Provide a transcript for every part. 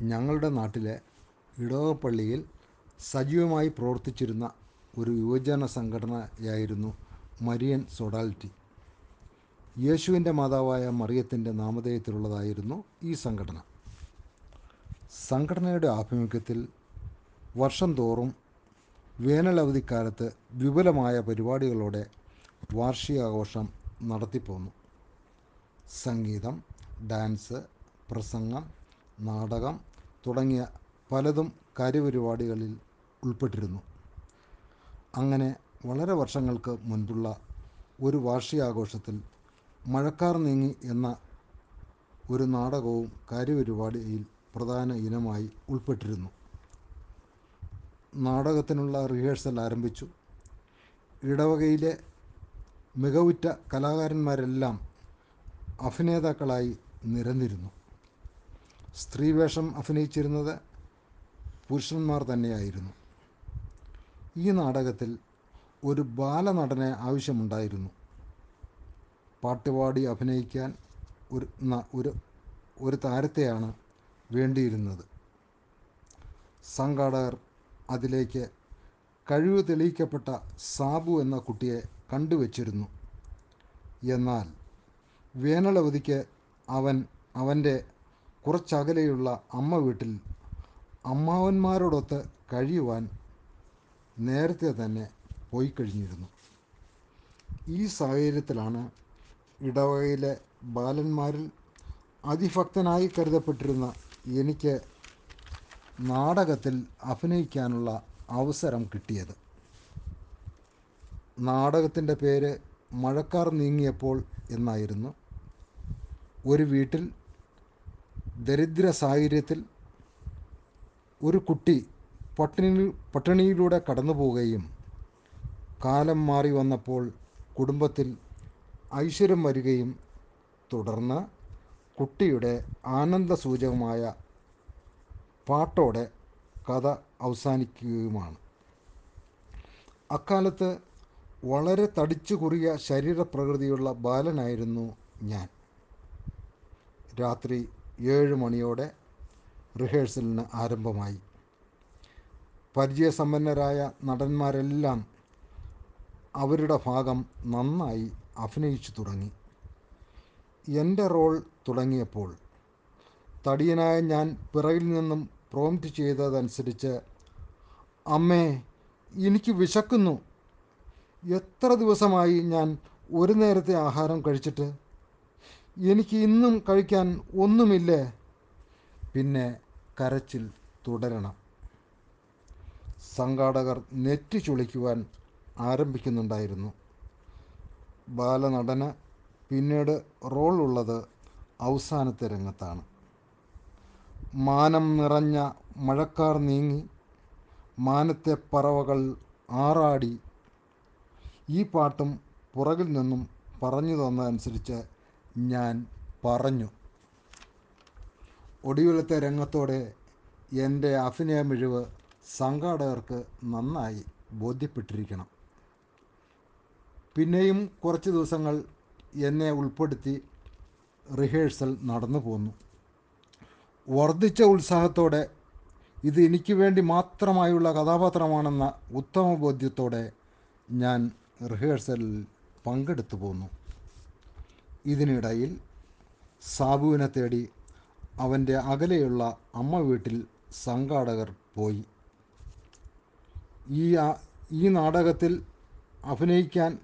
ഞങ്ങളുടെ നാട്ടിലെ ഇടവപ്പള്ളിയിൽ സജീവമായി പ്രവർത്തിച്ചിരുന്ന ഒരു യുവജന സംഘടനയായിരുന്നു മരിയൻ സൊഡാലിറ്റി. യേശുവിന്റെ മാതാവായ മറിയത്തിന്റെ നാമധേയത്തിലുള്ളതായിരുന്നു ഈ സംഘടന. സംഘടനയുടെ ആഭിമുഖ്യത്തിൽ വർഷം തോറും വേനലവധിക്കാലത്ത് വിപുലമായ പരിപാടികളോടെ വാർഷികാഘോഷം നടത്തിപ്പോന്നു. സംഗീതം ഡാൻസ് പ്രസംഗം നാടകം തുടങ്ങിയ പലതും കാര്യപരിപാടികളിൽ ഉൾപ്പെട്ടിരുന്നു. അങ്ങനെ വളരെ വർഷങ്ങൾക്ക് മുൻപുള്ള ഒരു വാർഷികാഘോഷത്തിൽ മഴക്കാർ നീങ്ങി എന്ന ഒരു നാടകവും കാര്യപരിപാടിയിൽ പ്രധാന ഇനമായി ഉൾപ്പെട്ടിരുന്നു. നാടകത്തിനുള്ള റിഹേഴ്സൽ ആരംഭിച്ചു. ഇടവകയിലെ മികവുറ്റ കലാകാരന്മാരെല്ലാം അഭിനേതാക്കളായി നിരന്നിരുന്നു. സ്ത്രീവേഷം അഭിനയിച്ചിരുന്നത് പുരുഷന്മാർ തന്നെയായിരുന്നു. ഈ നാടകത്തിൽ ഒരു ബാലനടനെ ആവശ്യമുണ്ടായിരുന്നു. പാട്ടുപാടി അഭിനയിക്കാൻ ഒരു ഒരു ഒരു താരത്തെയാണ് വേണ്ടിയിരുന്നത്. സംഘാടകർ അതിലേക്ക് കഴിവ് തെളിയിക്കപ്പെട്ട സാബു എന്ന കുട്ടിയെ കണ്ടുവച്ചിരുന്നു. എന്നാൽ വേനലവധിക്ക് അവൻ അവന്റെ കുറച്ചകലെയുള്ള അമ്മ വീട്ടിൽ അമ്മാവന്മാരോടൊത്ത് കഴിയുവാൻ നേരത്തെ തന്നെ പോയി കഴിഞ്ഞിരുന്നു. ഈ സാഹചര്യത്തിലാണ് ഇടവകയിലെ ബാലന്മാരിൽ അതിഭക്തനായി കരുതപ്പെട്ടിരുന്ന എനിക്ക് നാടകത്തിൽ അഭിനയിക്കാനുള്ള അവസരം കിട്ടിയത്. നാടകത്തിന്റെ പേര് മഴക്കാർ നീങ്ങിയപ്പോൾ എന്നായിരുന്നു. ഒരു വീട്ടിൽ ദരിദ്ര സാഹചര്യത്തിൽ ഒരു കുട്ടി പട്ടിണി പട്ടിണിയിലൂടെ കടന്നു പോവുകയും കാലം മാറി വന്നപ്പോൾ കുടുംബത്തിൽ ഐശ്വര്യം വരികയും തുടർന്ന് കുട്ടിയുടെ ആനന്ദസൂചകമായ പാട്ടോടെ കഥ അവസാനിക്കുകയുമാണ്. അക്കാലത്ത് വളരെ തടിച്ചു കുറിയ ശരീരപ്രകൃതിയുള്ള ബാലനായിരുന്നു ഞാൻ. രാത്രി ഏഴ് മണിയോടെ റിഹേഴ്സലിന് ആരംഭമായി. പരിചയസമ്പന്നരായ നടന്മാരെല്ലാം അവരുടെ ഭാഗം നന്നായി അഭിനയിച്ചു തുടങ്ങി. എന്റെ റോൾ തുടങ്ങിയപ്പോൾ തടിയനായ ഞാൻ പിറകിൽ നിന്നും പ്രോംപ്റ്റ് ചെയ്തതനുസരിച്ച് അമ്മേ എനിക്ക് വിശക്കുന്നു. എത്ര ദിവസമായി ഞാൻ ഒരു നേരത്തെ ആഹാരം കഴിച്ചിട്ട്? എനിക്ക് ഇന്നും കഴിക്കാൻ ഒന്നുമില്ലേ? പിന്നെ കരച്ചിൽ തുടരണം. സംഘാടകർ നെറ്റി ചുളിക്കുവാൻ ആരംഭിക്കുന്നുണ്ടായിരുന്നു. ബാലനടന് പിന്നീട് റോൾ ഉള്ളത് അവസാനത്തെ രംഗത്താണ്. മാനം നിറഞ്ഞ മഴക്കാർ നീങ്ങി മാനത്തെ പറവകൾ ആറാടി. ഈ പാട്ടും പുറകിൽ നിന്നും പറഞ്ഞു തന്നതനുസരിച്ച് ഞാൻ പറഞ്ഞു. ഒടുവിലത്തെ രംഗത്തോടെ എന്റെ അഭിനയ മിഴിവ് സംഘാടകർക്ക് നന്നായി ബോധ്യപ്പെട്ടിരിക്കണം. പിന്നെയും കുറച്ച് ദിവസങ്ങൾ എന്നെ ഉൾപ്പെടുത്തി റിഹേഴ്സൽ നടന്നു പോന്നു. വർദ്ധിച്ച ഉത്സാഹത്തോടെ ഇത് എനിക്ക് വേണ്ടി മാത്രമായുള്ള കഥാപാത്രമാണെന്ന ഉത്തമ ബോധ്യത്തോടെ ഞാൻ റിഹേഴ്സലിൽ പങ്കെടുത്തു പോന്നു. ഇതിനിടയിൽ സാബുവിനെ തേടി അവന്റെ അകലെയുള്ള അമ്മ വീട്ടിൽ സംഘാടകർ പോയി. ഈ ഈ നാടകത്തിൽ അഭിനയിക്കാൻ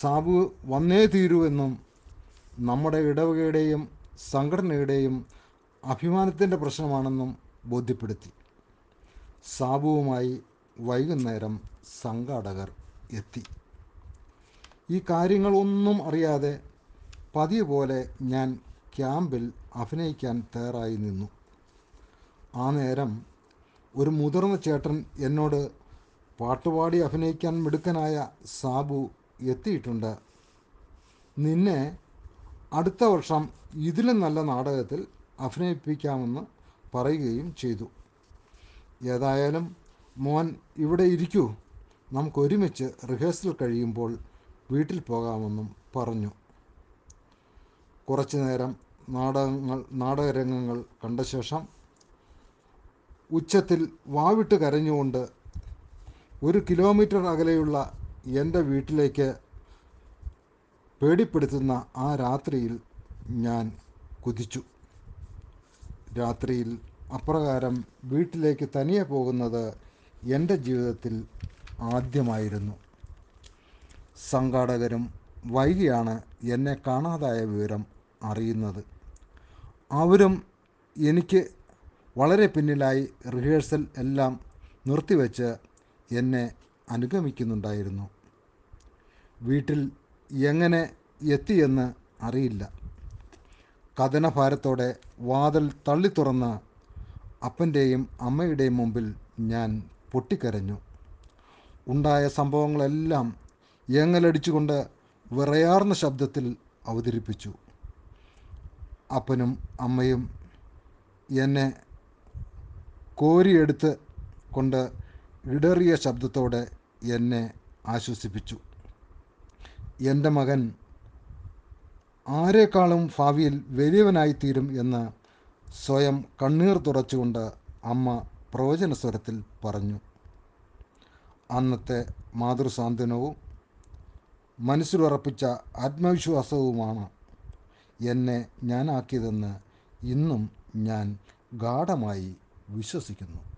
സാബു വന്നേ തീരുവെന്നും നമ്മുടെ ഇടവകയുടെയും സംഘടനയുടെയും അഭിമാനത്തിന്റെ പ്രശ്നമാണെന്നും ബോധ്യപ്പെടുത്തി. സാബുവുമായി വൈകുന്നേരം സംഘാടകർ എത്തി. ഈ കാര്യങ്ങളൊന്നും അറിയാതെ പതിവ് പോലെ ഞാൻ ക്യാമ്പിൽ അഭിനയിക്കാൻ തയ്യാറായി നിന്നു. ആ നേരം ഒരു മുതിർന്ന ചേട്ടൻ എന്നോട് പാട്ടുപാടി അഭിനയിക്കാൻ മിടുക്കനായ സാബു എത്തിയിട്ടുണ്ട്. നിന്നെ അടുത്ത വർഷം ഇതിലും നല്ല നാടകത്തിൽ അഭിനയിപ്പിക്കാമെന്ന് പറയുകയും ചെയ്തു. ഏതായാലും മോൻ ഇവിടെ ഇരിക്കൂ. നമുക്കൊരുമിച്ച് റിഹേഴ്സൽ കഴിയുമ്പോൾ വീട്ടിൽ പോകാമെന്നും പറഞ്ഞു. കുറച്ചു നേരം നാടകങ്ങൾ നാടകരംഗങ്ങൾ കണ്ട ശേഷം ഉച്ചത്തിൽ വാവിട്ട് കരഞ്ഞുകൊണ്ട് ഒരു കിലോമീറ്റർ അകലെയുള്ള എന്റെ വീട്ടിലേക്ക് പേടിപ്പെടുത്തുന്ന ആ രാത്രിയിൽ ഞാൻ കുതിച്ചു. രാത്രിയിൽ അപ്രകാരം വീട്ടിലേക്ക് തനിയെ പോകുന്നത് എന്റെ ജീവിതത്തിൽ ആദ്യമായിരുന്നു. സംഘാടകരും വൈകിയാണ് എന്നെ കാണാതായ വിവരം അറിയുന്നത്. അവരും എനിക്ക് വളരെ പിന്നിലായി റിഹേഴ്സൽ എല്ലാം നിർത്തിവെച്ച് എന്നെ അനുഗമിക്കുന്നുണ്ടായിരുന്നു. വീട്ടിൽ എങ്ങനെ എത്തിയെന്ന് അറിയില്ല. കഥനഭാരത്തോടെ വാതിൽ തള്ളി തുറന്ന് അപ്പന്റെയും അമ്മയുടെയും മുമ്പിൽ ഞാൻ പൊട്ടിക്കരഞ്ഞു. ഉണ്ടായ സംഭവങ്ങളെല്ലാം ഏങ്ങലടിച്ചുകൊണ്ട് വിറയാർന്ന ശബ്ദത്തിൽ അവതരിപ്പിച്ചു. അപ്പനും അമ്മയും എന്നെ കോരിയെടുത്ത് കൊണ്ട് ഇടറിയ ശബ്ദത്തോടെ എന്നെ ആശ്വസിപ്പിച്ചു. എന്റെ മകൻ ആരെക്കാളും ഭാവിയിൽ വലിയവനായിത്തീരും എന്ന് സ്വയം കണ്ണീർ തുറച്ചുകൊണ്ട് അമ്മ പ്രവചന സ്വരത്തിൽ പറഞ്ഞു. അന്നത്തെ മാതൃസാന്ത്വനവും മനസ്സിലുറപ്പിച്ച ആത്മവിശ്വാസവുമാണ് എന്നെ ഞാനാക്കിയതെന്ന് ഇന്നും ഞാൻ ഗാഢമായി വിശ്വസിക്കുന്നു.